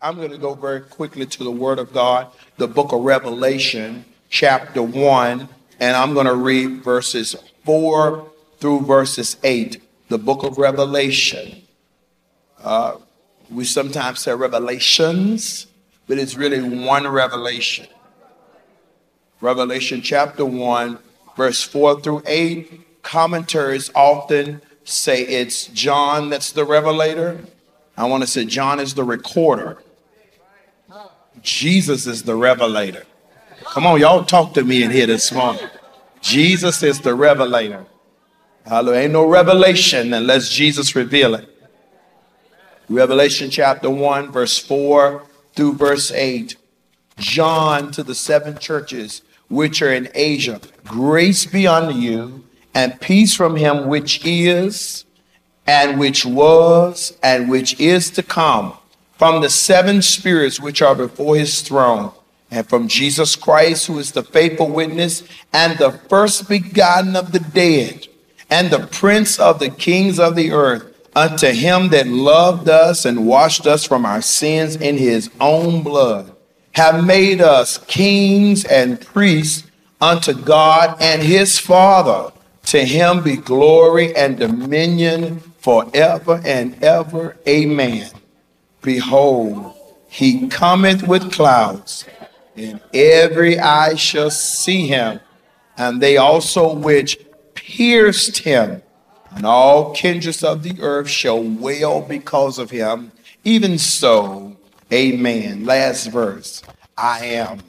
I'm going to go very quickly to the Word of God, the book of Revelation, chapter 1, and I'm going to read verses 4 through verses 8. The book of Revelation. Uh, we sometimes say revelations, but it's really one revelation. Revelation chapter 1, verse 4 through 8. Commentaries often say it's John that's the revelator. I want to say John is the recorder. Jesus is the revelator. Come on, y'all talk to me in here this morning. Jesus is the revelator. Hallelujah. Ain't no revelation unless Jesus reveal it. Revelation chapter 1, verse 4 through verse 8. John to the seven churches which are in Asia. Grace be unto you and peace from him which is and which was and which is to come from the seven spirits which are before his throne and from Jesus Christ, who is the faithful witness and the first begotten of the dead and the prince of the kings of the earth, unto him that loved us and washed us from our sins in his own blood, have made us kings and priests unto God and his Father. To him be glory and dominion forever and ever. Amen. Behold, he cometh with clouds, and every eye shall see him, and they also which pierced him, and all kindreds of the earth shall wail because of him. Even so, amen. Last verse. I am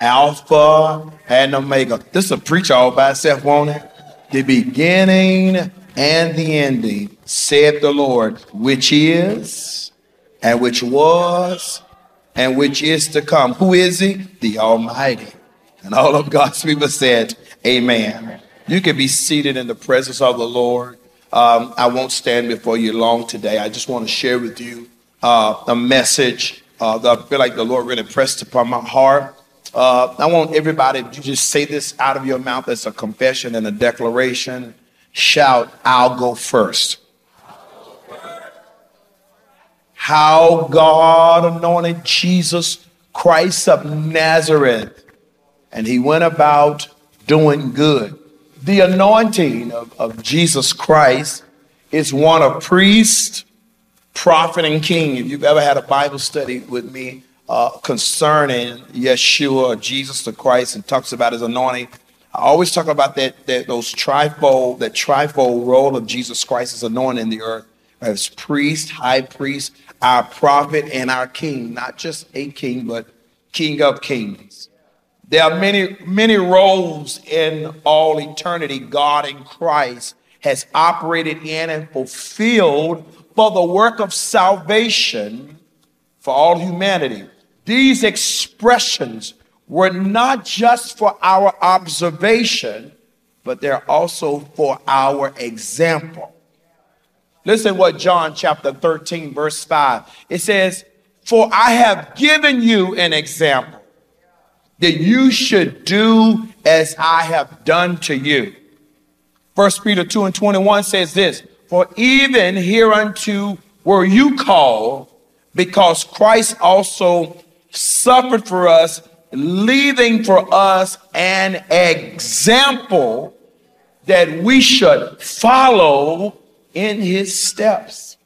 Alpha and Omega. This is a preacher all by itself, won't it? The beginning and the ending, saith the Lord, which is and which was and which is to come. Who is he? The Almighty. And all of God's people said, Amen. You can be seated in the presence of the Lord. Um, I won't stand before you long today. I just want to share with you uh, a message uh, that I feel like the Lord really pressed upon my heart. Uh, I want everybody to just say this out of your mouth as a confession and a declaration. Shout, I'll go first. How God anointed Jesus Christ of Nazareth, and he went about doing good. The anointing of, of Jesus Christ is one of priest, prophet, and king. If you've ever had a Bible study with me, uh, concerning Yeshua, Jesus the Christ, and talks about his anointing. I always talk about that, that those trifold, that trifold role of Jesus Christ as anointing in the earth as priest, high priest, our prophet, and our king. Not just a king, but king of kings. There are many, many roles in all eternity God in Christ has operated in and fulfilled for the work of salvation for all humanity. These expressions were not just for our observation, but they're also for our example. Listen what John chapter 13, verse 5. It says, For I have given you an example that you should do as I have done to you. First Peter 2 and 21 says this, For even hereunto were you called, because Christ also suffered for us, leaving for us an example that we should follow in his steps.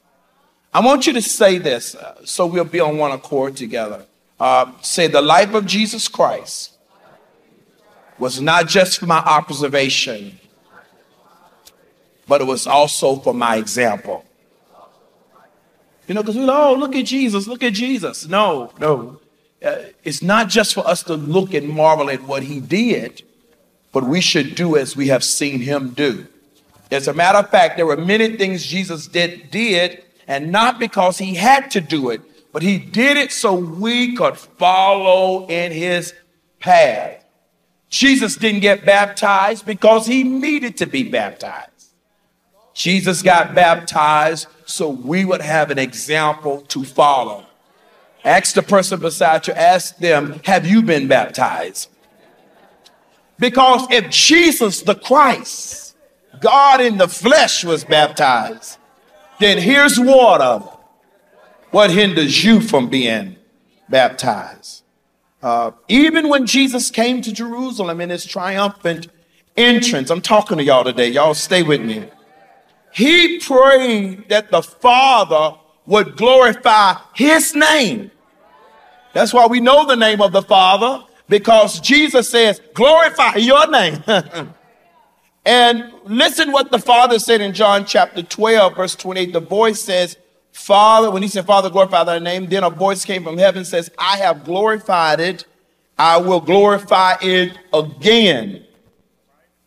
I want you to say this uh, so we'll be on one accord together. Uh, say, the life of Jesus Christ was not just for my observation, but it was also for my example. You know, because we oh, look at Jesus, look at Jesus. No, no uh, it's not just for us to look and marvel at what he did, but we should do as we have seen him do. As a matter of fact, there were many things Jesus did, did, and not because he had to do it, but he did it so we could follow in his path. Jesus didn't get baptized because he needed to be baptized. Jesus got baptized so we would have an example to follow. Ask the person beside you, ask them, have you been baptized? Because if Jesus the Christ, God in the flesh was baptized, then here's water. What hinders you from being baptized? Uh, even when Jesus came to Jerusalem in his triumphant entrance, I'm talking to y'all today. Y'all stay with me. He prayed that the Father would glorify his name. That's why we know the name of the Father because Jesus says, glorify your name. and listen what the Father said in John chapter 12, verse 28. The voice says, Father, when he said, Father, glorify thy name, then a voice came from heaven says, I have glorified it. I will glorify it again.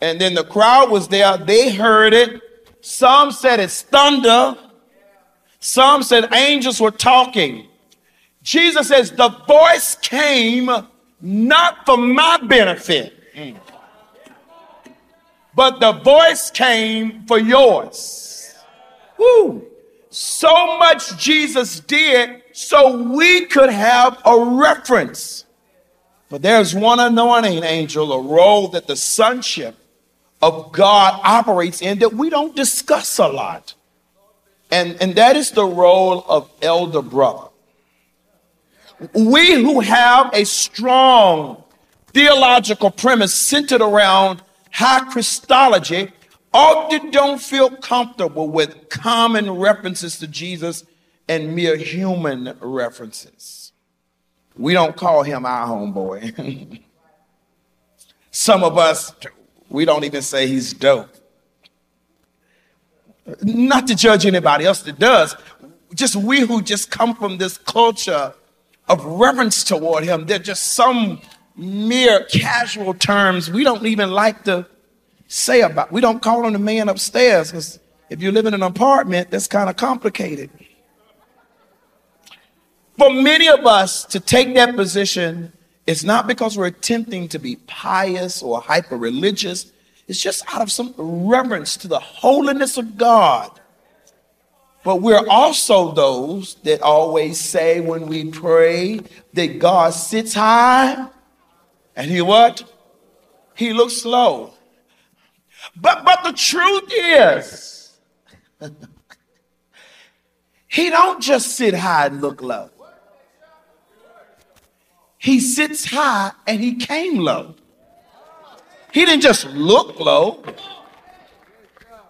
And then the crowd was there. They heard it. Some said it's thunder. Some said angels were talking. Jesus says, the voice came not for my benefit, mm. But the voice came for yours. Woo. So much Jesus did so we could have a reference. But there's one anointing angel, a role that the sonship of God operates in that we don't discuss a lot. And, and that is the role of elder brother. We who have a strong theological premise centered around high Christology often don't feel comfortable with common references to Jesus and mere human references. We don't call him our homeboy. Some of us, we don't even say he's dope. Not to judge anybody else that does, just we who just come from this culture of reverence toward him. They're just some mere casual terms we don't even like to say about. We don't call him the man upstairs because if you live in an apartment, that's kind of complicated. For many of us to take that position, it's not because we're attempting to be pious or hyper religious. It's just out of some reverence to the holiness of God but we're also those that always say when we pray that God sits high and he what? He looks low. But but the truth is he don't just sit high and look low. He sits high and he came low. He didn't just look low.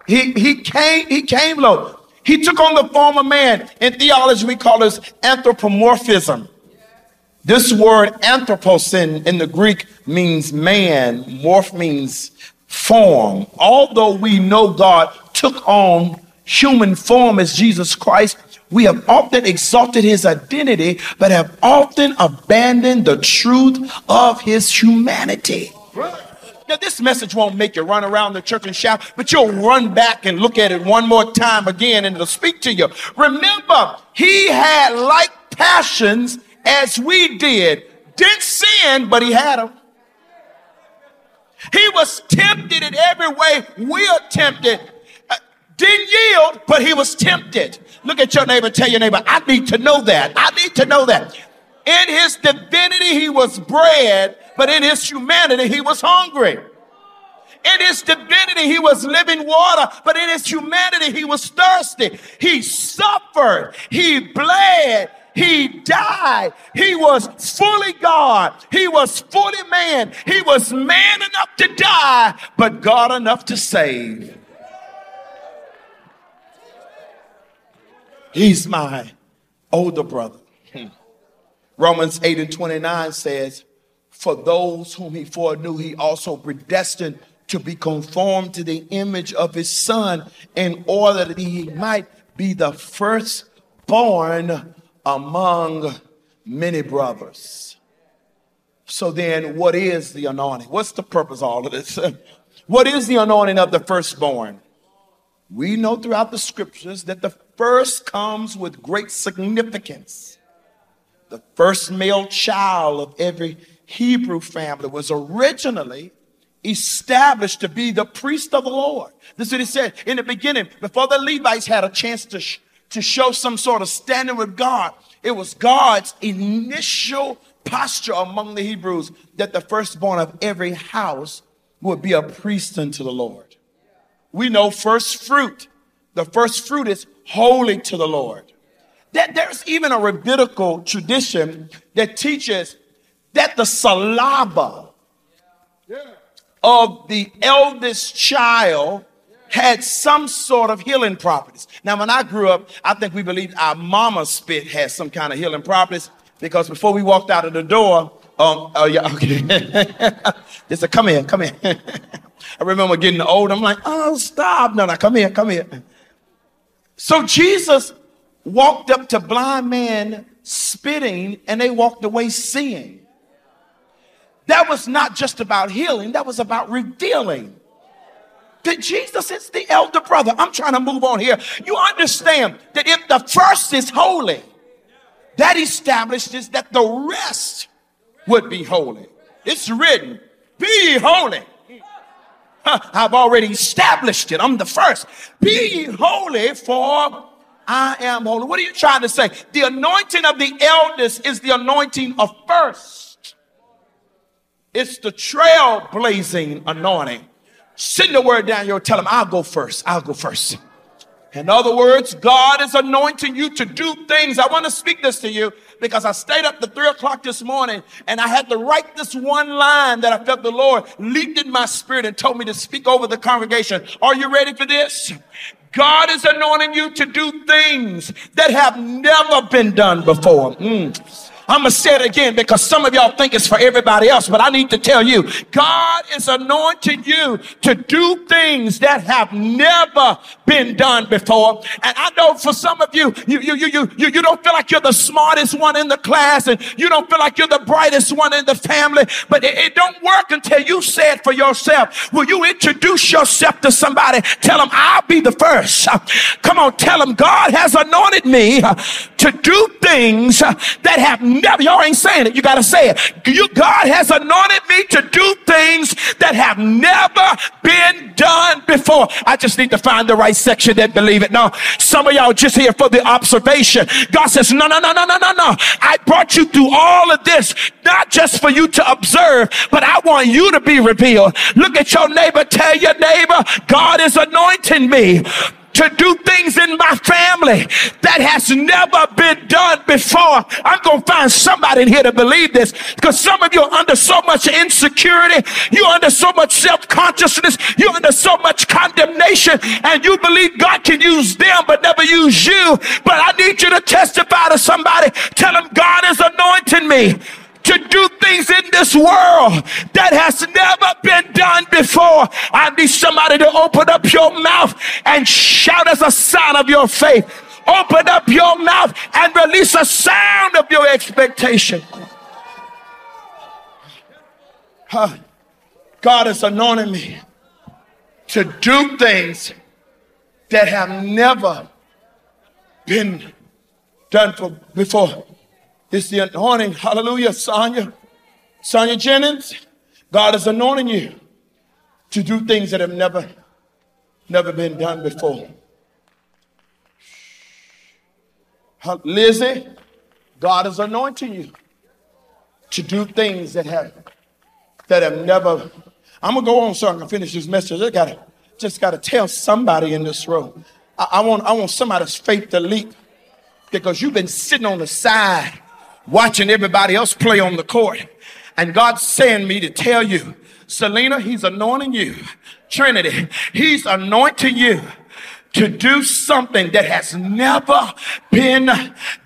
He, he came he came low. He took on the form of man. In theology, we call this anthropomorphism. This word anthropos in, in the Greek means man, morph means form. Although we know God took on human form as Jesus Christ, we have often exalted his identity, but have often abandoned the truth of his humanity. Now, this message won't make you run around the church and shout, but you'll run back and look at it one more time again and it'll speak to you. Remember, he had like passions as we did. Didn't sin, but he had them. He was tempted in every way we are tempted. Uh, didn't yield, but he was tempted. Look at your neighbor, tell your neighbor, I need to know that. I need to know that. In his divinity, he was bread but in his humanity, he was hungry. In his divinity, he was living water, but in his humanity, he was thirsty. He suffered. He bled. He died. He was fully God. He was fully man. He was man enough to die, but God enough to save. He's my older brother. Romans 8 and 29 says, for those whom he foreknew, he also predestined to be conformed to the image of his son in order that he might be the firstborn among many brothers. So then, what is the anointing? What's the purpose of all of this? what is the anointing of the firstborn? We know throughout the scriptures that the first comes with great significance. The first male child of every Hebrew family was originally established to be the priest of the Lord. This is what he said in the beginning, before the Levites had a chance to, sh- to show some sort of standing with God. It was God's initial posture among the Hebrews that the firstborn of every house would be a priest unto the Lord. We know first fruit. The first fruit is holy to the Lord. that there's even a rabbinical tradition that teaches that the saliva of the eldest child had some sort of healing properties. Now, when I grew up, I think we believed our mama's spit had some kind of healing properties because before we walked out of the door, um, oh yeah, okay. they said, come here, come here. I remember getting old. I'm like, oh, stop. No, no, come here, come here. So Jesus walked up to blind man spitting and they walked away seeing. That was not just about healing, that was about revealing that Jesus is the elder brother. I'm trying to move on here. You understand that if the first is holy, that establishes that the rest would be holy. It's written, be holy. I've already established it. I'm the first. Be holy for I am holy. What are you trying to say? The anointing of the elders is the anointing of first. It's the trailblazing anointing. Send the word down here. Tell them, I'll go first. I'll go first. In other words, God is anointing you to do things. I want to speak this to you because I stayed up to three o'clock this morning and I had to write this one line that I felt the Lord leaped in my spirit and told me to speak over the congregation. Are you ready for this? God is anointing you to do things that have never been done before. Mm. I'm going to say it again because some of y'all think it's for everybody else, but I need to tell you, God is anointing you to do things that have never been done before. And I know for some of you, you, you, you, you, you, don't feel like you're the smartest one in the class and you don't feel like you're the brightest one in the family, but it, it don't work until you say it for yourself. Will you introduce yourself to somebody? Tell them I'll be the first. Come on, tell them God has anointed me to do things that have never, y'all ain't saying it. You got to say it. You, God has anointed me to do things that have never been done before. I just need to find the right section that believe it. Now, some of y'all just here for the observation. God says, no, no, no, no, no, no, no. I brought you through all of this, not just for you to observe, but I want you to be revealed. Look at your neighbor. Tell your neighbor, God is anointing me to do things in my family that has never been done before. I'm going to find somebody in here to believe this because some of you are under so much insecurity. You're under so much self-consciousness. You're under so much condemnation and you believe God can use them but never use you. But I need you to testify to somebody. Tell them God is anointing me to do things in this world that has never been done before. I need somebody to open up your mouth and shout as a sign of your faith. Open up your mouth and release a sound of your expectation. God has anointed me to do things that have never been done for before. It's the anointing. Hallelujah, Sonia. Sonia Jennings, God is anointing you to do things that have never, never been done before. Lizzie, God is anointing you to do things that have that have never. I'm gonna go on so I can finish this message. I gotta just gotta tell somebody in this room. I, I want I want somebody's faith to leap because you've been sitting on the side watching everybody else play on the court. And God's saying me to tell you, Selena, He's anointing you. Trinity, He's anointing you to do something that has never been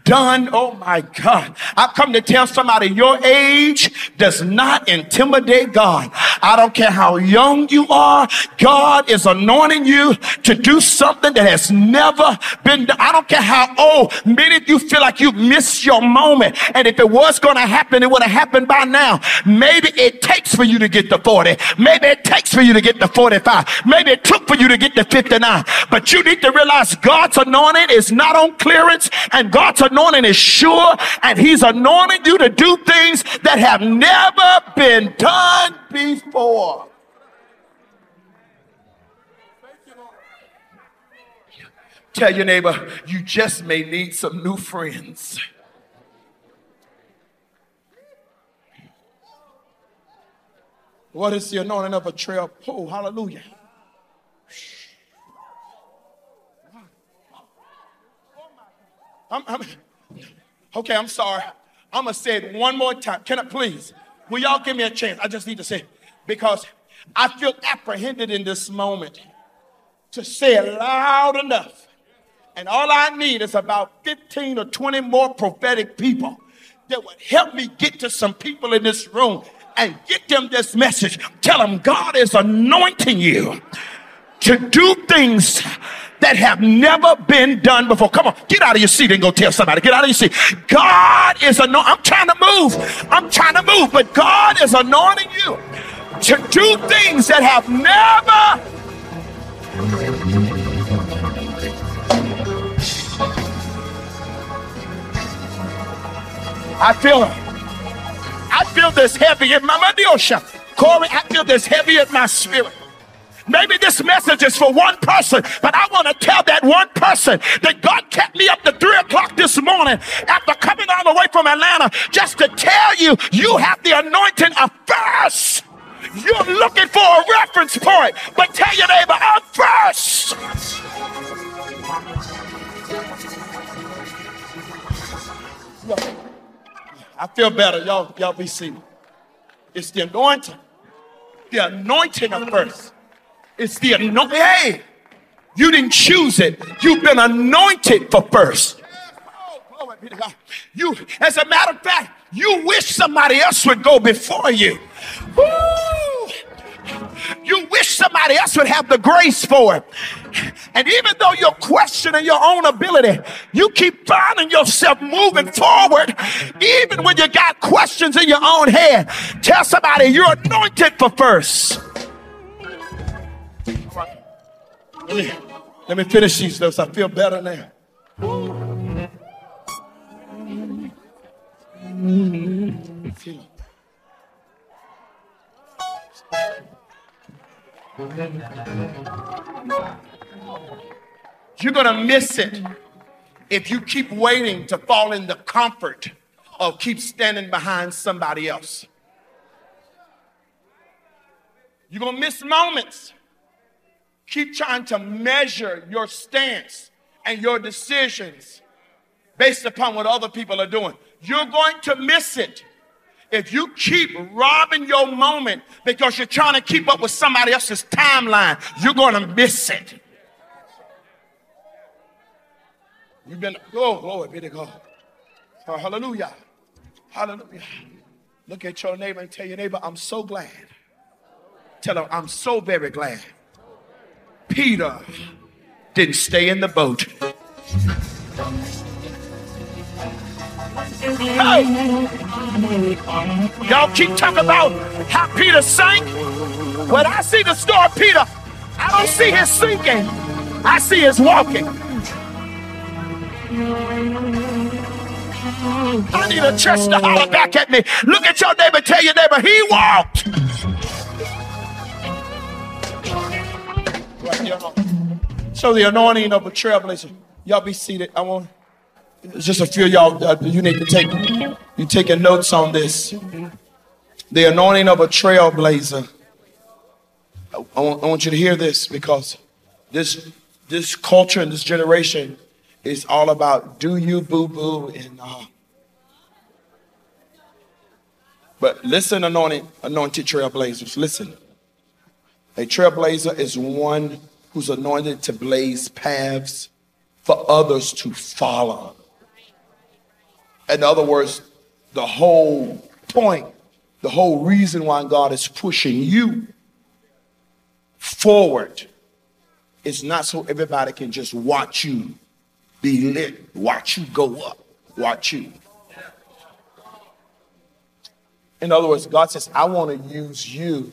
done. Oh my God. I've come to tell somebody your age does not intimidate God. I don't care how young you are. God is anointing you to do something that has never been done. I don't care how old. Many of you feel like you've missed your moment. And if it was going to happen, it would have happened by now. Maybe it takes for you to get to 40. Maybe it takes for you to get to 45. Maybe it took for you to get to 59. But you you need to realize God's anointing is not on clearance and God's anointing is sure and he's anointing you to do things that have never been done before. Tell your neighbor, you just may need some new friends. What is the anointing of a trail pole? Hallelujah. I'm, I'm, Okay, I'm sorry. I'm gonna say it one more time. Can I please? Will y'all give me a chance? I just need to say it because I feel apprehended in this moment to say it loud enough. And all I need is about 15 or 20 more prophetic people that would help me get to some people in this room and get them this message. Tell them God is anointing you to do things that have never been done before. Come on, get out of your seat and go tell somebody. Get out of your seat. God is anointing. I'm trying to move. I'm trying to move, but God is anointing you to do things that have never. I feel I feel this heavy in my Madosha. Corey, I feel this heavy in my spirit. Maybe this message is for one person, but I want to tell that one person that God kept me up to three o'clock this morning after coming all the way from Atlanta just to tell you you have the anointing of first. You're looking for a reference point, but tell your neighbor, I'm first. I feel better. Y'all, y'all be seated. It's the anointing. The anointing of first. It's the anointing. Hey, you didn't choose it. You've been anointed for first. You, as a matter of fact, you wish somebody else would go before you. You wish somebody else would have the grace for it. And even though you're questioning your own ability, you keep finding yourself moving forward, even when you got questions in your own head. Tell somebody you're anointed for first. Let me, let me finish these notes. I feel better now. You're going to miss it if you keep waiting to fall in the comfort of keep standing behind somebody else. You're going to miss moments keep trying to measure your stance and your decisions based upon what other people are doing. You're going to miss it. If you keep robbing your moment because you're trying to keep up with somebody else's timeline, you're going to miss it. You've been, oh, glory be to God. Oh, hallelujah. Hallelujah. Look at your neighbor and tell your neighbor, I'm so glad. Tell him, I'm so very glad Peter didn't stay in the boat. Hey. Y'all keep talking about how Peter sank. When I see the story of Peter, I don't see his sinking. I see his walking. I need a church to holler back at me. Look at your neighbor, tell your neighbor, he walked. So the anointing of a trailblazer. Y'all be seated. I want just a few y'all. You need to take you taking notes on this. The anointing of a trailblazer. I, I, want, I want you to hear this because this this culture and this generation is all about do you boo boo and uh, but listen, anointed, anointed trailblazers, listen. A trailblazer is one who's anointed to blaze paths for others to follow. In other words, the whole point, the whole reason why God is pushing you forward is not so everybody can just watch you be lit, watch you go up, watch you. In other words, God says, I want to use you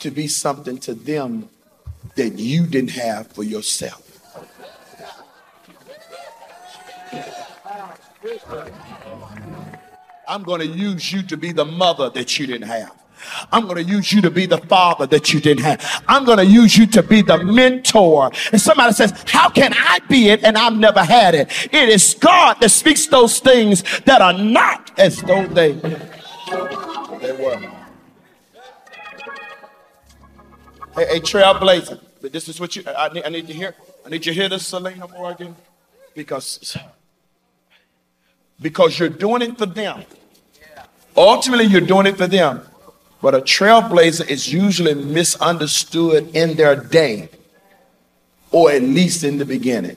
to be something to them that you didn't have for yourself. I'm going to use you to be the mother that you didn't have. I'm going to use you to be the father that you didn't have. I'm going to use you to be the mentor. And somebody says, How can I be it and I've never had it? It is God that speaks those things that are not as though they, they were. A, a trailblazer. But this is what you, I need, I need to hear. I need you to hear this, Selena Morgan, because because you're doing it for them. Ultimately, you're doing it for them. But a trailblazer is usually misunderstood in their day, or at least in the beginning.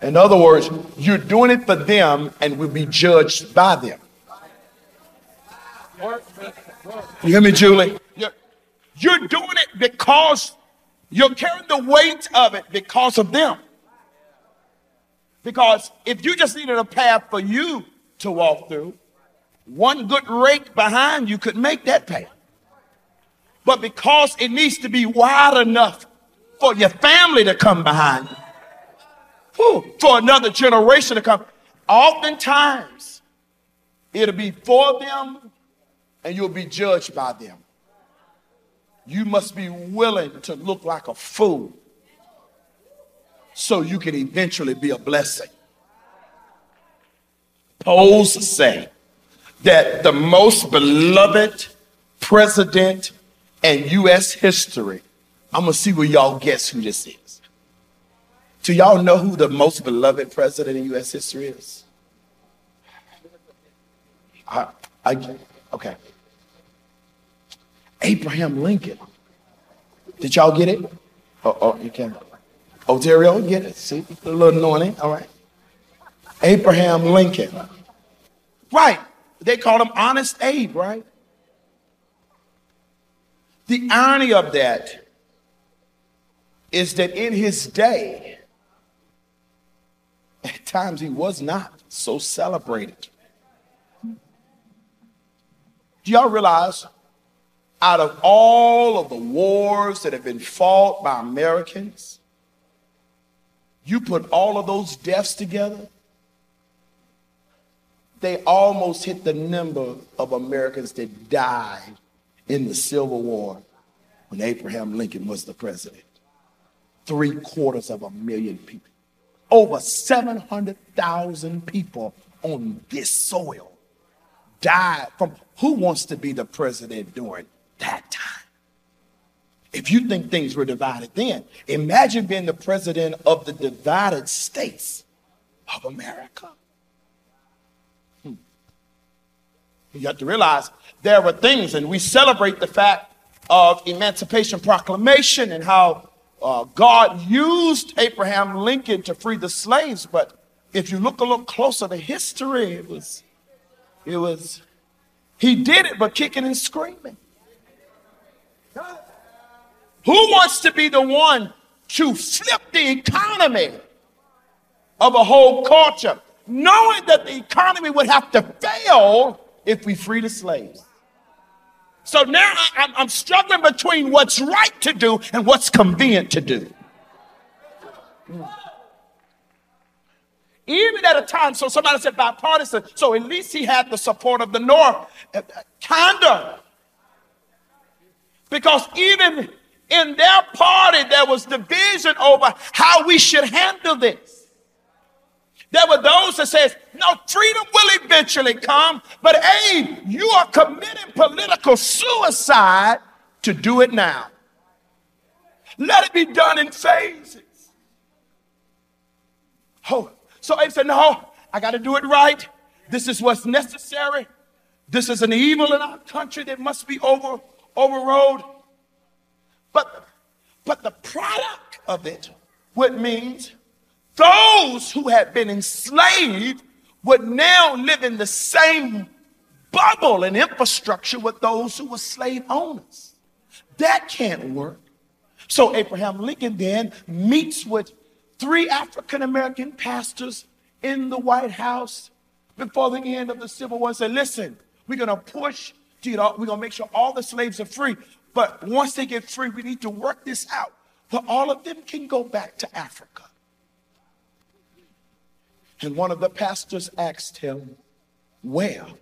In other words, you're doing it for them and will be judged by them. You hear me, Julie? You're, doing it because you're carrying the weight of it because of them. Because if you just needed a path for you to walk through, one good rake behind you could make that path. But because it needs to be wide enough for your family to come behind you, whew, for another generation to come, oftentimes it'll be for them and you'll be judged by them. You must be willing to look like a fool so you can eventually be a blessing. Polls say that the most beloved president in U.S. history, I'm going to see where y'all guess who this is. Do y'all know who the most beloved president in U.S. history is? I, I, okay. Abraham Lincoln. Did y'all get it? Oh, oh you can. Ontario, get it? See, a little anointing. All right. Abraham Lincoln. Right. They called him Honest Abe, right? The irony of that is that in his day, at times he was not so celebrated. Do y'all realize out of all of the wars that have been fought by Americans, you put all of those deaths together, they almost hit the number of Americans that died in the Civil War when Abraham Lincoln was the president. Three quarters of a million people. Over 700,000 people on this soil died from who wants to be the president during that time. If you think things were divided then, imagine being the president of the divided states of America. Hmm. You have to realize there were things, and we celebrate the fact of Emancipation Proclamation and how uh, God used Abraham Lincoln to free the slaves. But if you look a little closer to history, it was, it was, he did it, but kicking and screaming. Who wants to be the one to flip the economy of a whole culture, knowing that the economy would have to fail if we free the slaves? So now I, am struggling between what's right to do and what's convenient to do. Even at a time, so somebody said bipartisan, so at least he had the support of the North. Uh, kinda. Because even in their party, there was division over how we should handle this. There were those that says, no, freedom will eventually come, but Abe, you are committing political suicide to do it now. Let it be done in phases. Oh, so Abe said, no, I got to do it right. This is what's necessary. This is an evil in our country that must be over, overrode. But, but the product of it would mean those who had been enslaved would now live in the same bubble and infrastructure with those who were slave owners. That can't work. So Abraham Lincoln then meets with three African American pastors in the White House before the end of the Civil War and said, listen, we're going to push, we're going to make sure all the slaves are free. But once they get free, we need to work this out where all of them can go back to Africa. And one of the pastors asked him, Well,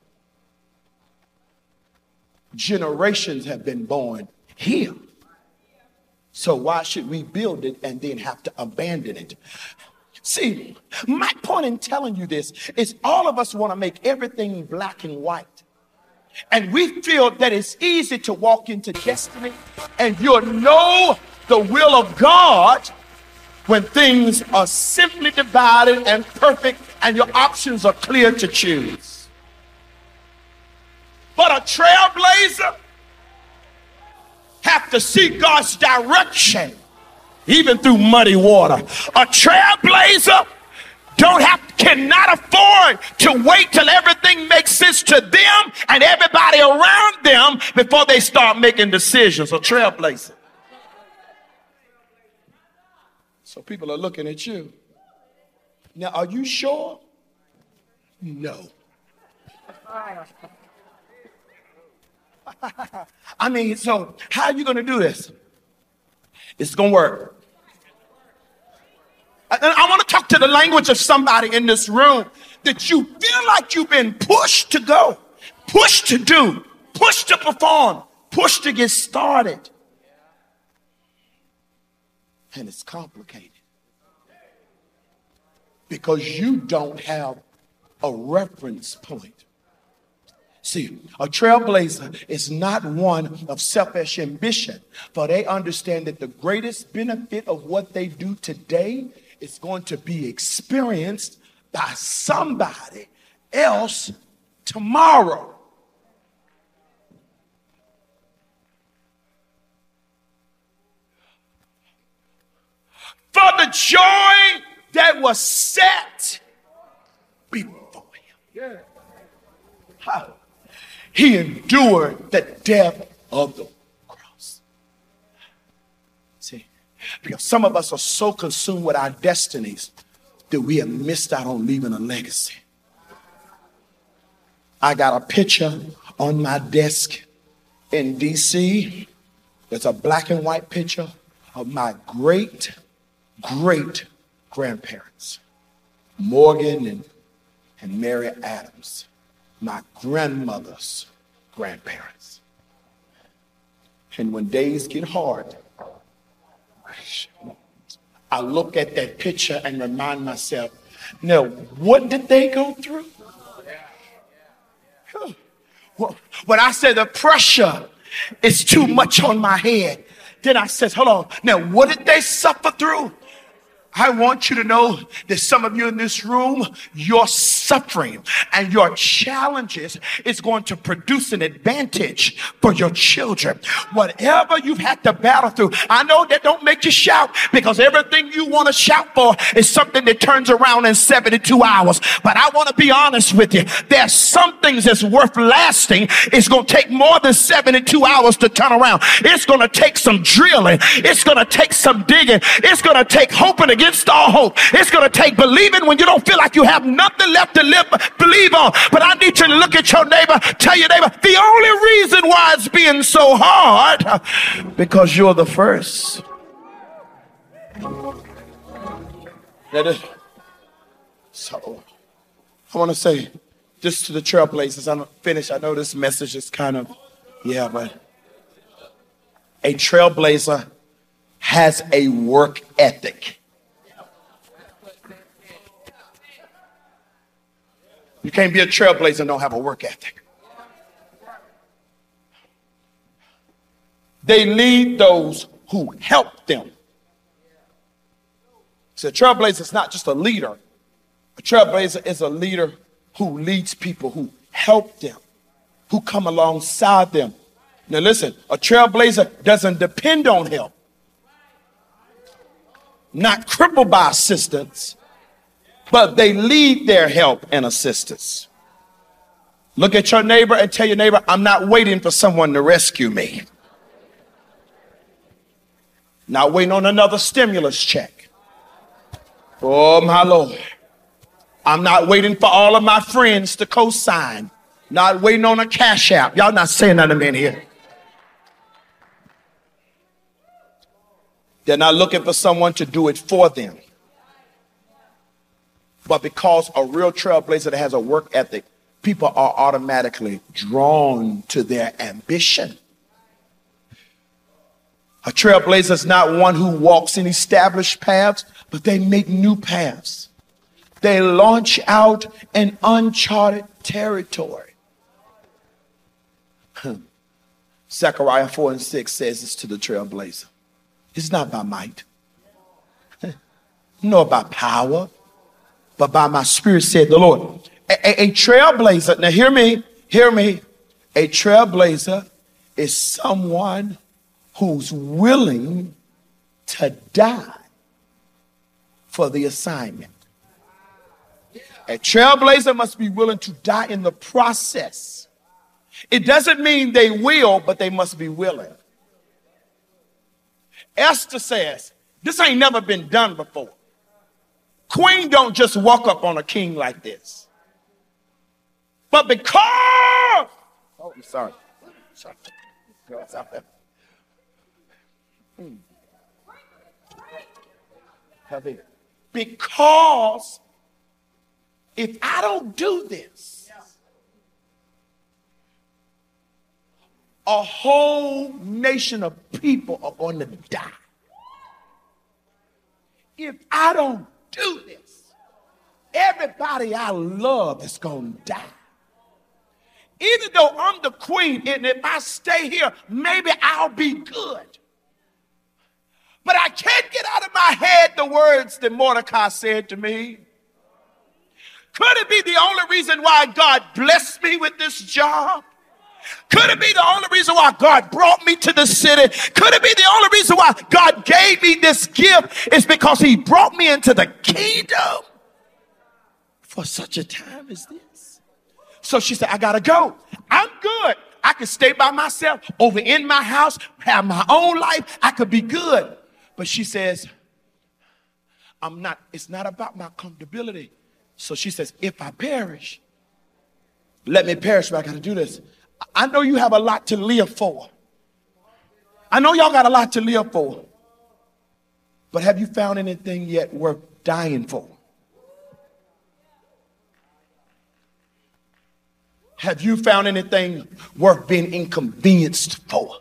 generations have been born here. So why should we build it and then have to abandon it? See, my point in telling you this is all of us want to make everything black and white. And we feel that it's easy to walk into destiny and you'll know the will of God when things are simply divided and perfect and your options are clear to choose. But a trailblazer have to seek God's direction even through muddy water. A trailblazer don't have cannot afford to wait till everything makes sense to them and everybody around them before they start making decisions. or trailblazing. So people are looking at you. Now, are you sure? No. I mean, so how are you going to do this? It's going to work. And I want to talk to the language of somebody in this room that you feel like you've been pushed to go, pushed to do, pushed to perform, pushed to get started. And it's complicated because you don't have a reference point. See, a trailblazer is not one of selfish ambition, for they understand that the greatest benefit of what they do today is going to be experienced by somebody else tomorrow. For the joy that was set before him. He endured the death of the cross. See, because some of us are so consumed with our destinies that we have missed out on leaving a legacy. I got a picture on my desk in DC. It's a black and white picture of my great, great grandparents, Morgan and, and Mary Adams, my grandmother's grandparents. And when days get hard, I look at that picture and remind myself, now, what did they go through? When I said the pressure is too much on my head, then I said, hold on, now what did they suffer through? I want you to know that some of you in this room, your suffering and your challenges is going to produce an advantage for your children. Whatever you've had to battle through, I know that don't make you shout because everything you want to shout for is something that turns around in 72 hours. But I want to be honest with you. There's some things that's worth lasting. It's going to take more than 72 hours to turn around. It's going to take some drilling. It's going to take some digging. It's going to take hoping against all hope. It's going to take believing when you don't feel like you have nothing left to live, believe on. But I need you to look at your neighbor, tell your neighbor, the only reason why it's being so hard, because you're the first. So, I want to say just to the trailblazers, I'm finished. I know this message is kind of, yeah, but a trailblazer has a work ethic. You can't be a trailblazer and don't have a work ethic. They lead those who help them. So a trailblazer is not just a leader. A trailblazer is a leader who leads people, who help them, who come alongside them. Now listen, a trailblazer doesn't depend on help. Not crippled by assistance, but they need their help and assistance. Look at your neighbor and tell your neighbor, I'm not waiting for someone to rescue me. Not waiting on another stimulus check. Oh, my Lord. I'm not waiting for all of my friends to co sign. Not waiting on a cash app. Y'all not saying nothing in here. They're not looking for someone to do it for them. But because a real trailblazer that has a work ethic, people are automatically drawn to their ambition. A trailblazer is not one who walks in established paths, but they make new paths. They launch out in uncharted territory. Hmm. Zechariah 4 and 6 says this to the trailblazer. It's not by might, nor by power, but by my spirit, said the Lord. A, a, a trailblazer, now hear me, hear me. A trailblazer is someone who's willing to die for the assignment. A trailblazer must be willing to die in the process. It doesn't mean they will, but they must be willing. Esther says, This ain't never been done before. Queen don't just walk up on a king like this. But because, oh, I'm sorry. sorry. Hmm. Heavy. Because if I don't do this, a whole nation of people are going to die. If I don't do this, everybody I love is going to die. Even though I'm the queen, and if I stay here, maybe I'll be good. But I can't get out of my head the words that Mordecai said to me. Could it be the only reason why God blessed me with this job? Could it be the only reason why God brought me to the city? Could it be the only reason why God gave me this gift? Is because He brought me into the kingdom for such a time as this. So she said, I gotta go. I'm good. I could stay by myself over in my house, have my own life. I could be good. But she says, I'm not, it's not about my comfortability. So she says, if I perish, let me perish, but I got to do this. I know you have a lot to live for. I know y'all got a lot to live for. But have you found anything yet worth dying for? Have you found anything worth being inconvenienced for?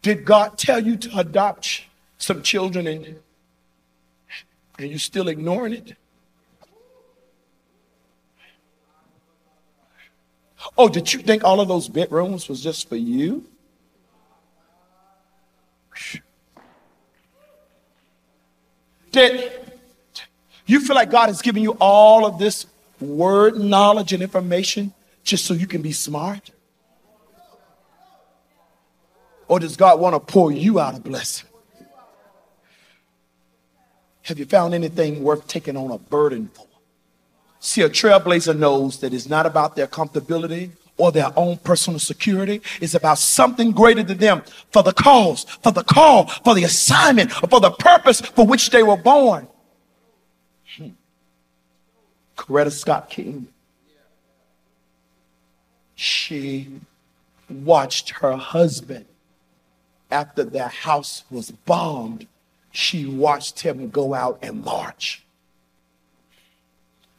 Did God tell you to adopt some children and, and you're still ignoring it? Oh, did you think all of those bedrooms was just for you? Did you feel like God has given you all of this word knowledge and information just so you can be smart? Or does God want to pour you out a blessing? Have you found anything worth taking on a burden for? See, a trailblazer knows that it's not about their comfortability or their own personal security. It's about something greater than them for the cause, for the call, for the assignment, for the purpose for which they were born. Hmm. Coretta Scott King. She watched her husband after their house was bombed, she watched him go out and march.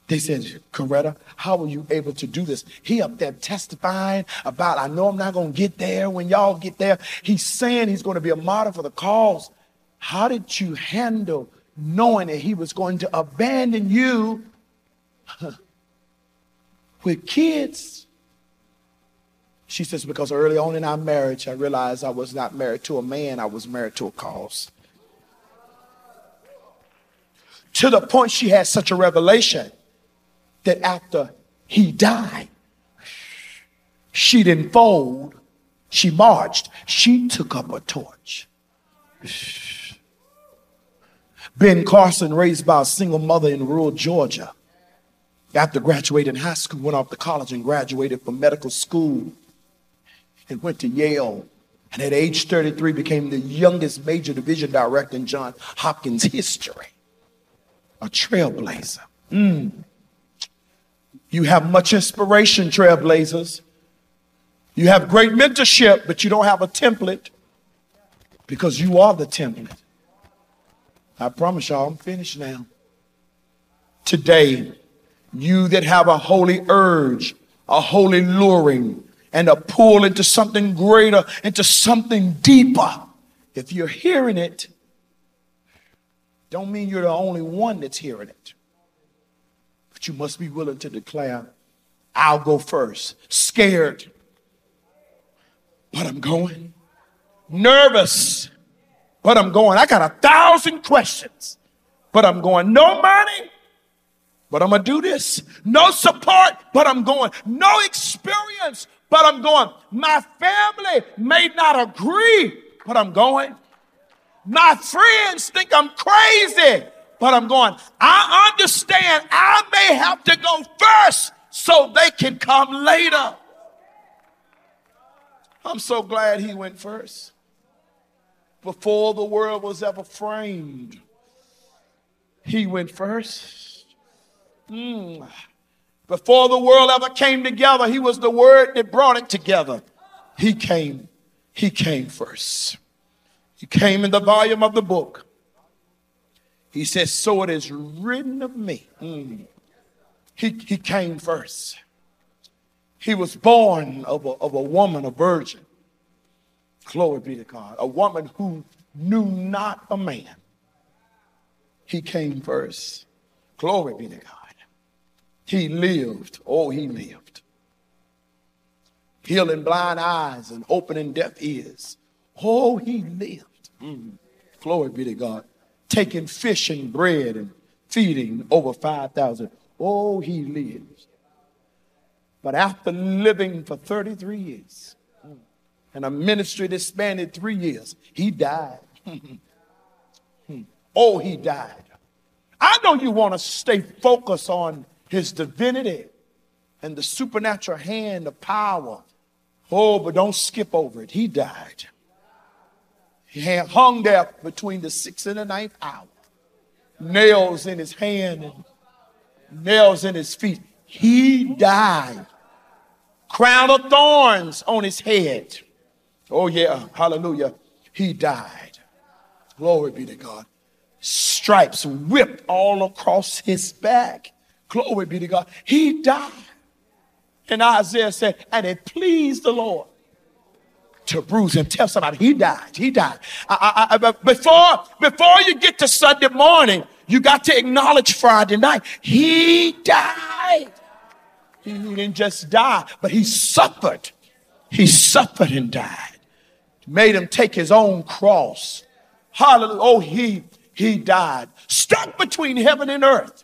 They said, Coretta, how were you able to do this? He up there testifying about, I know I'm not going to get there when y'all get there. He's saying he's going to be a martyr for the cause. How did you handle knowing that he was going to abandon you with kids? She says, because early on in our marriage, I realized I was not married to a man, I was married to a cause. To the point she had such a revelation that after he died, she didn't fold, she marched, she took up a torch. Ben Carson, raised by a single mother in rural Georgia, after graduating high school, went off to college and graduated from medical school and went to Yale. And at age 33 became the youngest major division director in John Hopkins history. A trailblazer. Mm. You have much inspiration, trailblazers. You have great mentorship, but you don't have a template because you are the template. I promise y'all, I'm finished now. Today, you that have a holy urge, a holy luring, and a pull into something greater, into something deeper. If you're hearing it, don't mean you're the only one that's hearing it. But you must be willing to declare, I'll go first. Scared, but I'm going. Nervous, but I'm going. I got a thousand questions, but I'm going. No money, but I'm going to do this. No support, but I'm going. No experience, but I'm going. My family may not agree, but I'm going. My friends think I'm crazy, but I'm going. I understand I may have to go first so they can come later. I'm so glad he went first. Before the world was ever framed, he went first. Mm. Before the world ever came together, he was the word that brought it together. He came, he came first. He came in the volume of the book. He says, So it is written of me. Mm. He, he came first. He was born of a, of a woman, a virgin. Glory be to God. A woman who knew not a man. He came first. Glory be to God. He lived. Oh, he lived. Healing blind eyes and opening deaf ears. Oh, he lived. Mm. Glory be to God. Taking fish and bread and feeding over 5,000. Oh, he lives. But after living for 33 years and a ministry that spanned three years, he died. oh, he died. I know you want to stay focused on his divinity and the supernatural hand of power. Oh, but don't skip over it. He died. He hung there between the sixth and the ninth hour. Nails in his hand and nails in his feet. He died. Crown of thorns on his head. Oh, yeah. Hallelujah. He died. Glory be to God. Stripes whipped all across his back. Glory be to God. He died. And Isaiah said, and it pleased the Lord to bruise him. Tell somebody, he died. He died. I, I, I, before, before you get to Sunday morning, you got to acknowledge Friday night. He died. He didn't just die, but he suffered. He suffered and died. Made him take his own cross. Hallelujah. Oh, he, he died. Stuck between heaven and earth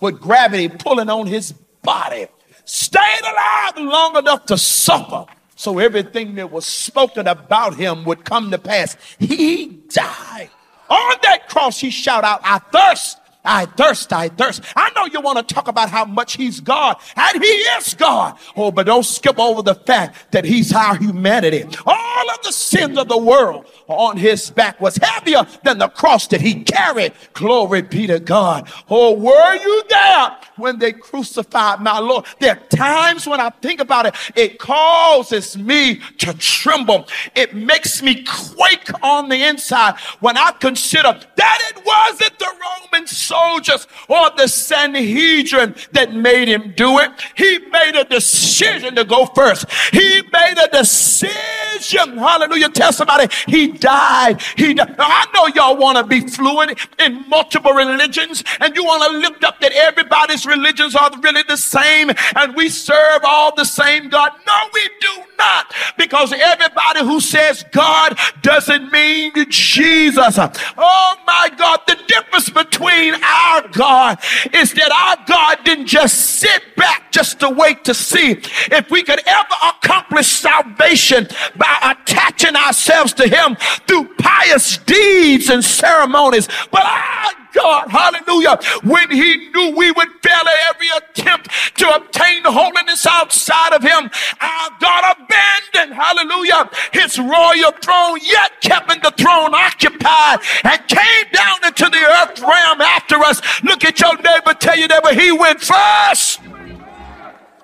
with gravity pulling on his body. Stayed alive long enough to suffer so everything that was spoken about him would come to pass. He died. On that cross, he shouted out, I thirst. I thirst, I thirst. I know you want to talk about how much he's God, and he is God. Oh, but don't skip over the fact that he's our humanity. All of the sins of the world on his back was heavier than the cross that he carried. Glory be to God. Oh, were you there when they crucified my Lord? There are times when I think about it, it causes me to tremble. It makes me quake on the inside when I consider that it wasn't the Roman soldiers or the Sanhedrin that made him do it. He made a decision to go first. He made a decision. Hallelujah. Tell somebody he died. He died. Now, I know y'all want to be fluent in multiple religions and you want to lift up that everybody's religions are really the same and we serve all the same God. No, we do not because everybody who says God doesn't mean Jesus. Oh my God, the difference between our God is that our God didn't just sit back just to wait to see if we could ever accomplish salvation by attaching ourselves to Him through pious deeds and ceremonies. But our God, hallelujah, when He knew we would fail at every attempt to obtain holiness outside of Him, our God abandoned, hallelujah, His royal throne, yet kept in the throne occupied and came down into the earth realm after us. Look at your neighbor, tell your neighbor, He went first.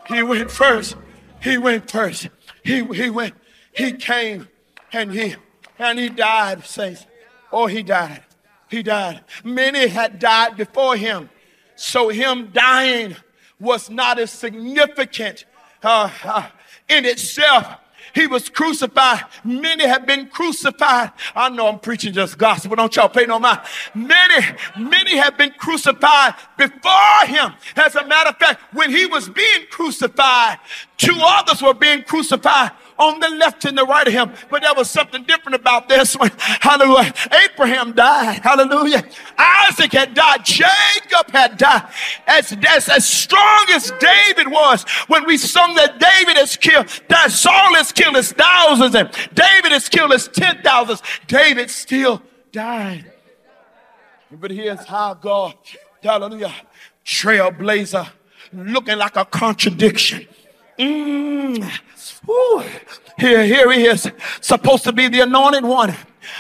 He went first. He went first. He, he went, he came and he and he died, saints. Oh, he died. He died. Many had died before him. So him dying was not as significant uh, uh, in itself he was crucified. Many have been crucified. I know I'm preaching just gospel. Don't y'all pay no mind. Many, many have been crucified before him. As a matter of fact, when he was being crucified, two others were being crucified on the left and the right of him. But there was something different about this one. Hallelujah. Abraham died. Hallelujah. Isaac had died. Jacob had died. As, as, as strong as David was when we sung that David has killed, that Saul has killed his thousands and David has killed his ten thousands. David still died. But here's how God, hallelujah, trailblazer, looking like a contradiction. Mm. Here, here he is, supposed to be the anointed one.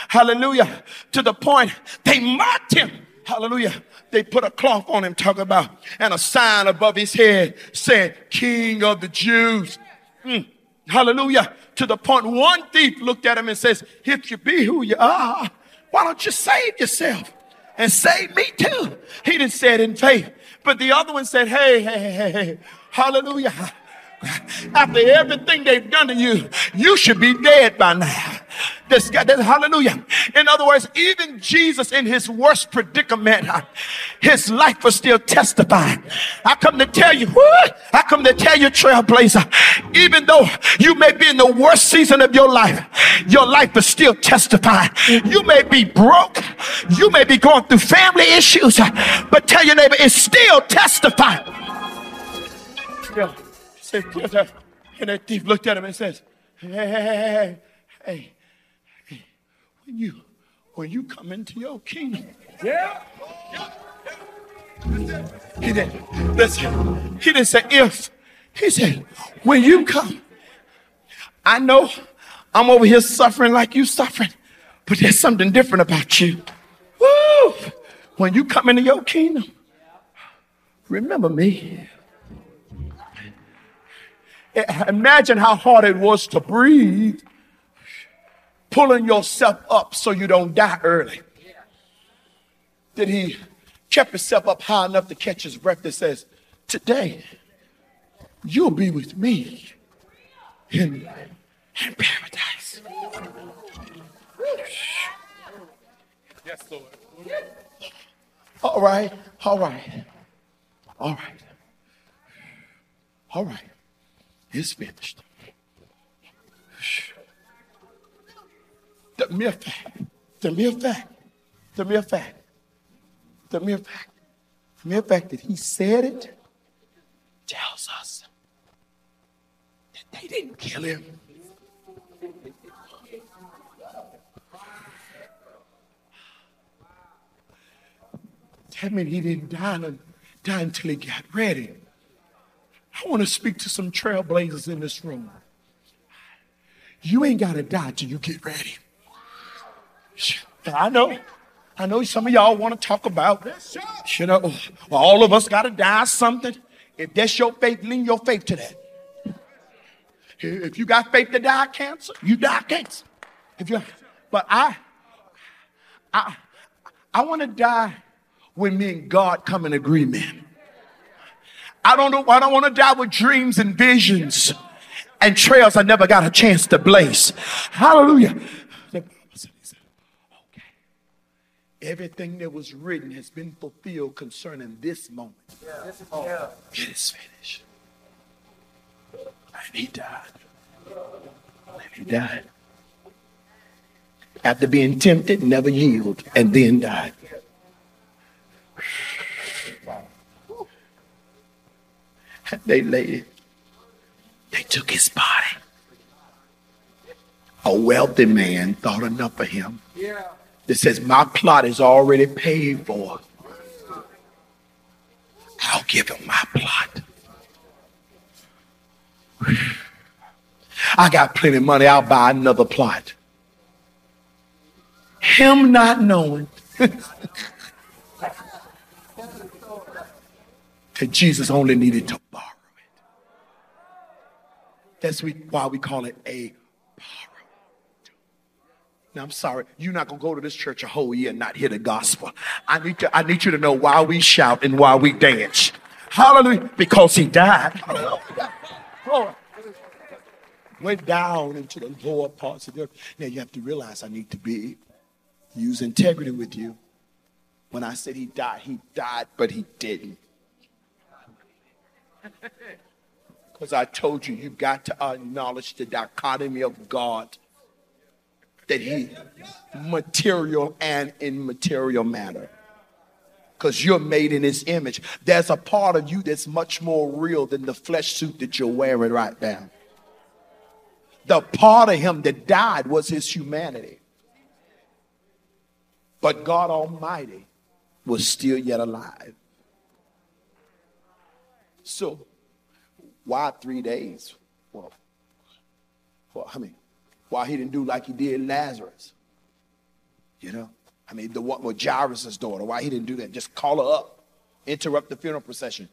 Hallelujah. To the point they mocked him. Hallelujah. They put a cloth on him, talk about, and a sign above his head said, King of the Jews. Mm. Hallelujah. To the point one thief looked at him and says, If you be who you are, why don't you save yourself and save me too? He didn't say it in faith. But the other one said, Hey, hey, hey, hey, hallelujah. After everything they've done to you, you should be dead by now. This guy, this, hallelujah. In other words, even Jesus in his worst predicament, uh, his life was still testifying. I come to tell you, what? I come to tell you, trailblazer, even though you may be in the worst season of your life, your life is still testifying. You may be broke. You may be going through family issues, uh, but tell your neighbor, it's still testifying. Said, and that thief looked at him and says, hey, hey, hey, hey, when you when you come into your kingdom. Yeah. He didn't listen. He didn't say if. He said, when you come, I know I'm over here suffering like you suffering, but there's something different about you. Woo! When you come into your kingdom, remember me. Eh, imagine how hard it was to breathe, pulling yourself up so you don't die early. Did he kept himself up high enough to catch his breath that says, Today, you'll be with me in, in paradise. Yes, Lord. All right, all right, all right, all right is finished. The mere fact, the mere fact, the mere fact, the mere fact, the mere fact that he said it tells us that they didn't kill him. That means he didn't die, die until he got ready. I want to speak to some trailblazers in this room. You ain't got to die till you get ready. I know. I know some of y'all want to talk about, you know, well, all of us got to die something. If that's your faith, lean your faith to that. If you got faith to die cancer, you die cancer. If you, but I, I, I want to die when me and God come in agreement. I don't know. I don't want to die with dreams and visions and trails I never got a chance to blaze. Hallelujah. Everything that was written has been fulfilled concerning this moment. Yeah. Oh, it is finished. And he died. And he died. After being tempted, never yielded, and then died. they laid it. They took his body. A wealthy man thought enough of him. That says, My plot is already paid for. I'll give him my plot. I got plenty of money. I'll buy another plot. Him not knowing that Jesus only needed to borrow it. That's why we call it a borrow. Now I'm sorry, you're not gonna go to this church a whole year and not hear the gospel. I need to, I need you to know why we shout and why we dance. Hallelujah, because he died. Went down into the lower parts of the earth. Now you have to realize I need to be use integrity with you. When I said he died, he died, but he didn't. Because I told you, you've got to acknowledge the dichotomy of God that He material and immaterial matter. Because you're made in His image. There's a part of you that's much more real than the flesh suit that you're wearing right now. The part of Him that died was His humanity. But God Almighty was still yet alive. So, why three days? Well, well, I mean, why he didn't do like he did Lazarus? You know, I mean, the what with Jairus' daughter, why he didn't do that? Just call her up, interrupt the funeral procession.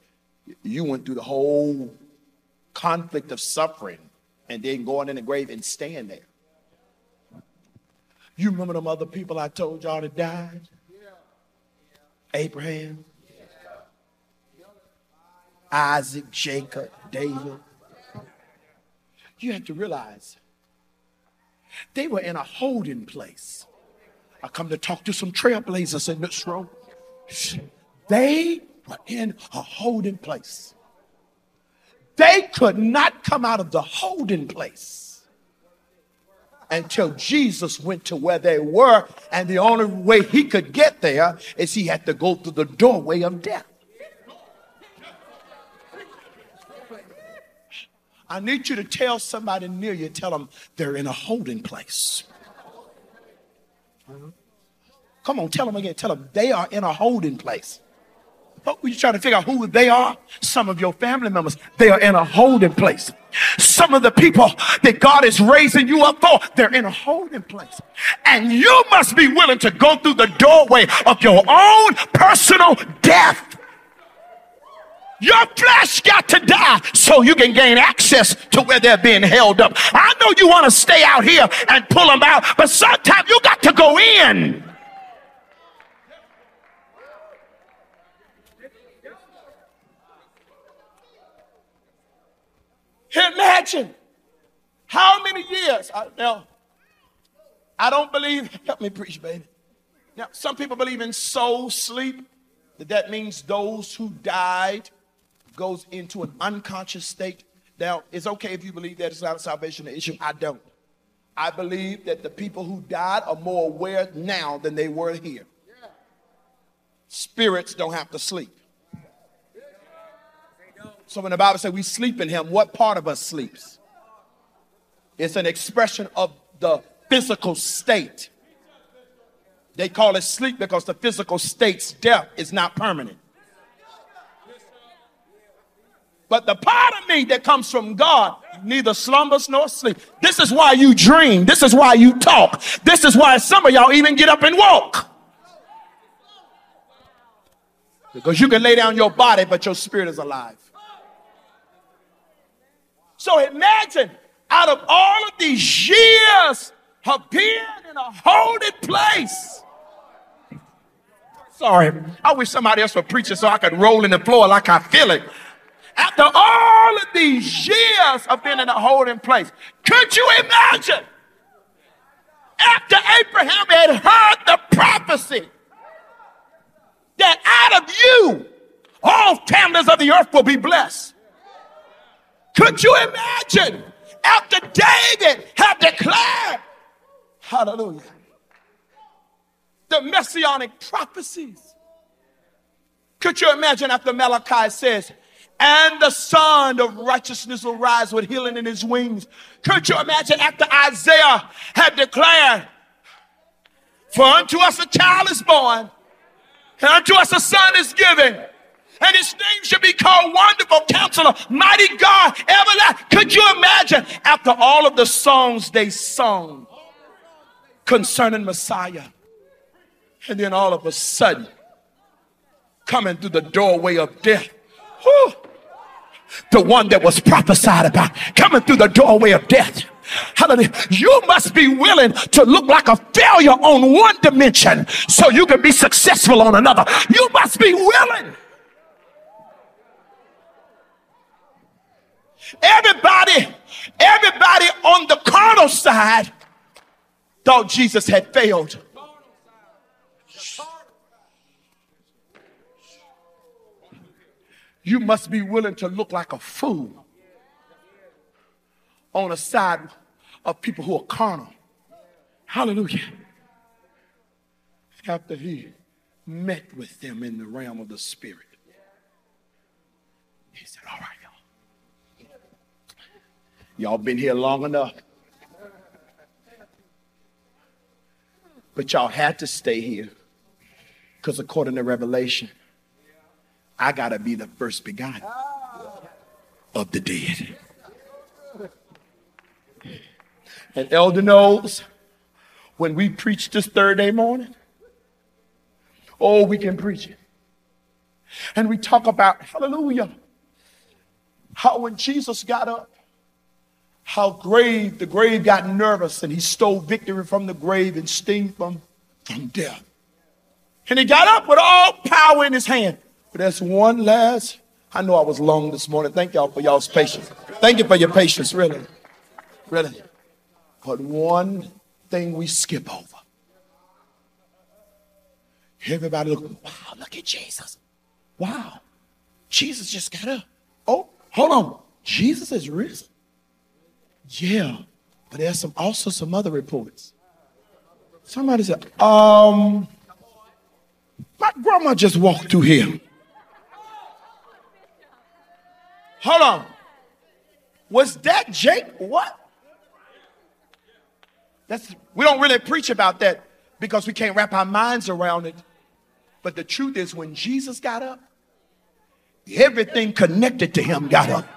You went through the whole conflict of suffering and then going in the grave and staying there. You remember them other people I told y'all that died? Abraham, Isaac, Jacob, David. You have to realize they were in a holding place. I come to talk to some trailblazers in this room. They were in a holding place. They could not come out of the holding place until Jesus went to where they were. And the only way he could get there is he had to go through the doorway of death. I need you to tell somebody near you, tell them they're in a holding place. Come on, tell them again. Tell them they are in a holding place. But you trying to figure out who they are? Some of your family members, they are in a holding place. Some of the people that God is raising you up for, they're in a holding place. And you must be willing to go through the doorway of your own personal death. Your flesh got to die so you can gain access to where they're being held up. I know you want to stay out here and pull them out, but sometimes you got to go in. Imagine how many years. I, now, I don't believe, help me preach, baby. Now, some people believe in soul sleep, that that means those who died goes into an unconscious state. Now, it's okay if you believe that it's not a salvation issue. I don't. I believe that the people who died are more aware now than they were here. Spirits don't have to sleep. So when the Bible says we sleep in him, what part of us sleeps? It's an expression of the physical state. They call it sleep because the physical state's death is not permanent. But the part of me that comes from God neither slumbers nor sleep. This is why you dream. This is why you talk. This is why some of y'all even get up and walk. Because you can lay down your body, but your spirit is alive. So imagine out of all of these years of being in a holy place. Sorry, I wish somebody else would preach it so I could roll in the floor like I feel it. After all of these years of being in a holding place, could you imagine? After Abraham had heard the prophecy that out of you all families of the earth will be blessed. Could you imagine after David had declared, hallelujah, the messianic prophecies? Could you imagine after Malachi says, and the Son of Righteousness will rise with healing in his wings. Could you imagine after Isaiah had declared, For unto us a child is born, and unto us a son is given, and his name should be called Wonderful Counselor, Mighty God, Everlasting. Could you imagine after all of the songs they sung concerning Messiah, and then all of a sudden, coming through the doorway of death, whew, the one that was prophesied about coming through the doorway of death. Hallelujah. You must be willing to look like a failure on one dimension so you can be successful on another. You must be willing. Everybody, everybody on the carnal side thought Jesus had failed. You must be willing to look like a fool on the side of people who are carnal. Hallelujah. After he met with them in the realm of the spirit, he said, All right, y'all. Y'all been here long enough. But y'all had to stay here. Because according to Revelation, I got to be the first begotten of the dead. And Elder knows when we preach this Thursday morning, oh, we can preach it. And we talk about, hallelujah, how when Jesus got up, how grave, the grave got nervous and he stole victory from the grave and sting from, from death. And he got up with all power in his hand. But that's one last, I know I was long this morning. Thank y'all for y'all's patience. Thank you for your patience, really. Really. But one thing we skip over. Everybody look, wow, look at Jesus. Wow. Jesus just got up. Oh, hold on. Jesus is risen. Yeah. But there's some also some other reports. Somebody said, um, my grandma just walked through here. Hold on. Was that Jake? What? That's we don't really preach about that because we can't wrap our minds around it. But the truth is when Jesus got up, everything connected to him got up.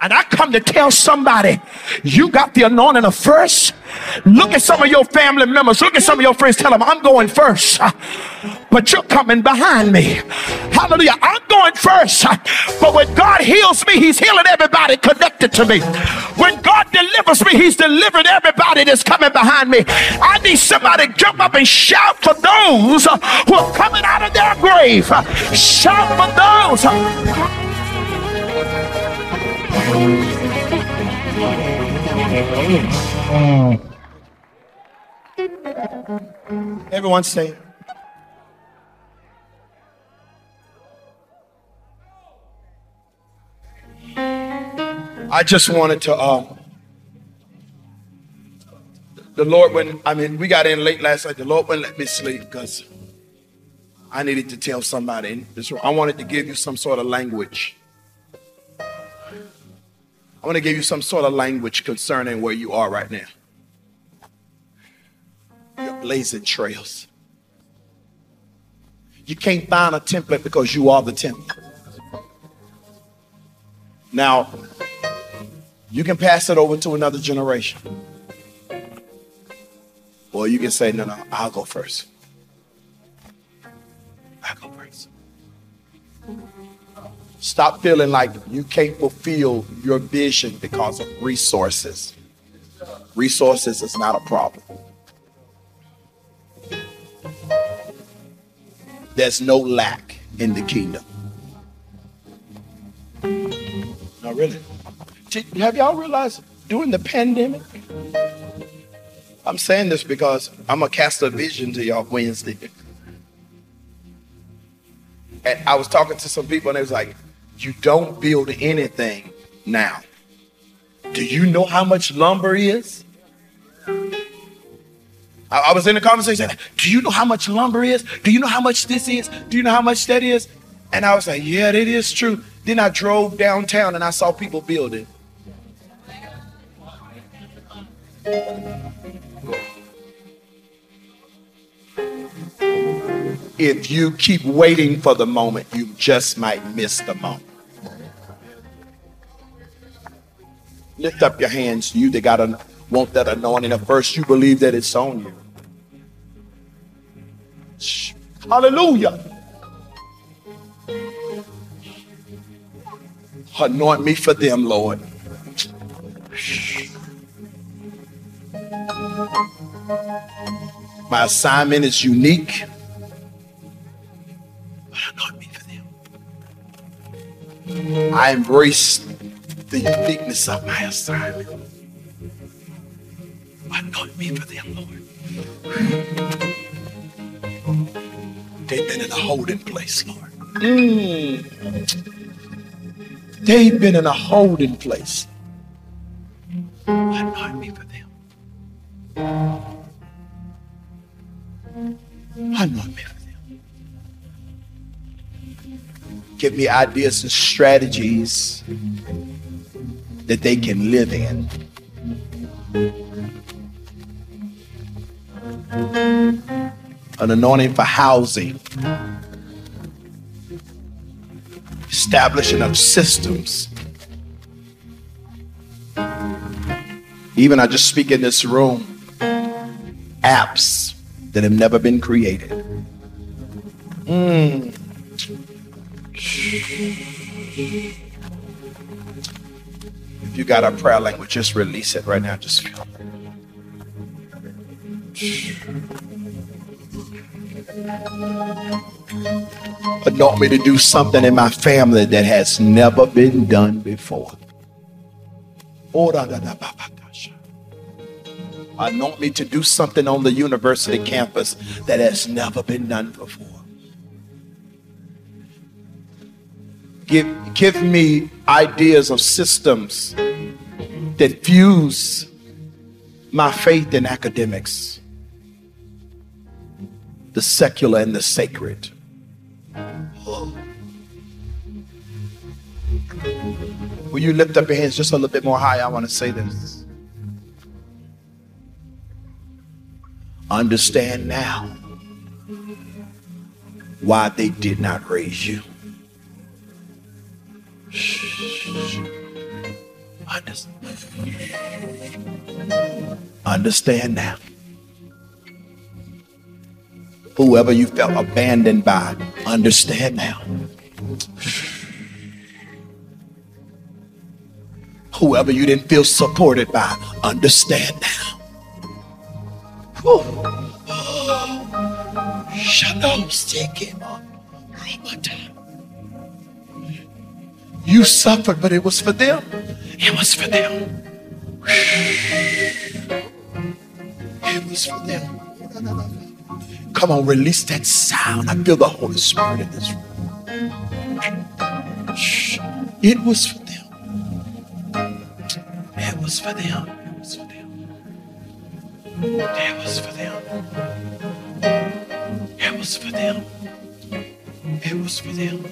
And I come to tell somebody, you got the anointing of first. Look at some of your family members. Look at some of your friends. Tell them, I'm going first. But you're coming behind me. Hallelujah. I'm going first. But when God heals me, He's healing everybody connected to me. When God delivers me, He's delivering everybody that's coming behind me. I need somebody to jump up and shout for those who are coming out of their grave. Shout for those. Everyone say. I just wanted to. Uh, the Lord, when I mean, we got in late last night. The Lord wouldn't let me sleep because I needed to tell somebody. I wanted to give you some sort of language I want to give you some sort of language concerning where you are right now. You're blazing trails. You can't find a template because you are the template. Now, you can pass it over to another generation. Or you can say, no, no, I'll go first. I'll go first. Stop feeling like you can't fulfill your vision because of resources. Resources is not a problem. There's no lack in the kingdom. Not really. Have y'all realized during the pandemic? I'm saying this because I'm going to cast a vision to y'all Wednesday. And I was talking to some people and they was like, you don't build anything now. Do you know how much lumber is? I, I was in a conversation. Do you know how much lumber is? Do you know how much this is? Do you know how much that is? And I was like, yeah, that is true. Then I drove downtown and I saw people building. If you keep waiting for the moment, you just might miss the moment. Lift up your hands, you that got a want that anointing. At first, you believe that it's on you. Hallelujah. Anoint me for them, Lord. My assignment is unique. But me for them. I embrace the uniqueness of my assignment. Anoint me for them, Lord. They've been in a holding place, Lord. Mm. They've been in a holding place. Anoint me for them. Give me ideas and strategies that they can live in. An anointing for housing, establishing of systems. Even I just speak in this room, apps that have never been created. Mm. If you got a prayer language, just release it right now. Just. Anoint me to do something in my family that has never been done before. Anoint me to do something on the university campus that has never been done before. Give, give me ideas of systems that fuse my faith in academics, the secular and the sacred. Will you lift up your hands just a little bit more high? I want to say this. Understand now why they did not raise you. Understand now. Whoever you felt abandoned by, understand now. Whoever you didn't feel supported by, understand now. Shalom, You suffered, but it was for them. It was for them. It was for them. Come on, release that sound. I feel the Holy Spirit in this room. It was for them. It was for them. It was for them. It was for them. It was for them. It was for them.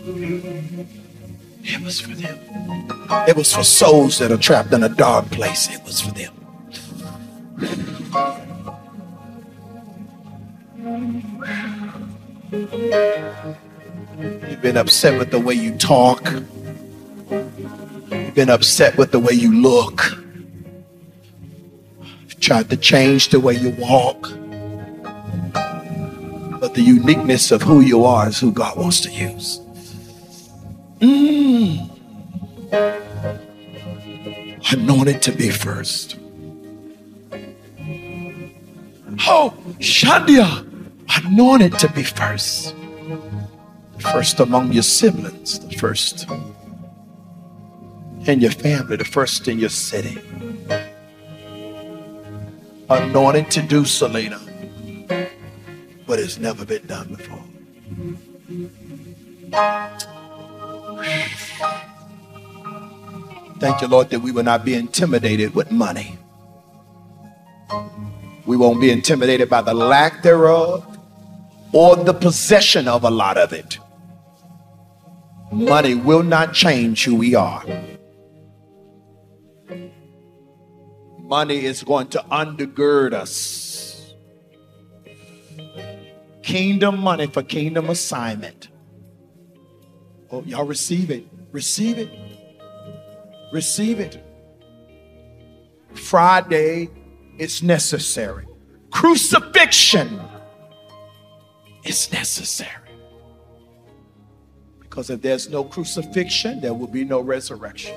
It was for them. It was for souls that are trapped in a dark place. It was for them. You've been upset with the way you talk. You've been upset with the way you look. Tried to change the way you walk. But the uniqueness of who you are is who God wants to use. Mm. Anointed to be first. Oh, Shandia, anointed to be first. First among your siblings, the first in your family, the first in your city. Anointed to do, Selena, but it's never been done before. Thank you, Lord, that we will not be intimidated with money. We won't be intimidated by the lack thereof or the possession of a lot of it. Money will not change who we are. Money is going to undergird us. Kingdom money for kingdom assignment. Oh, y'all receive it. Receive it. Receive it. Friday is necessary. Crucifixion is necessary. Because if there's no crucifixion, there will be no resurrection.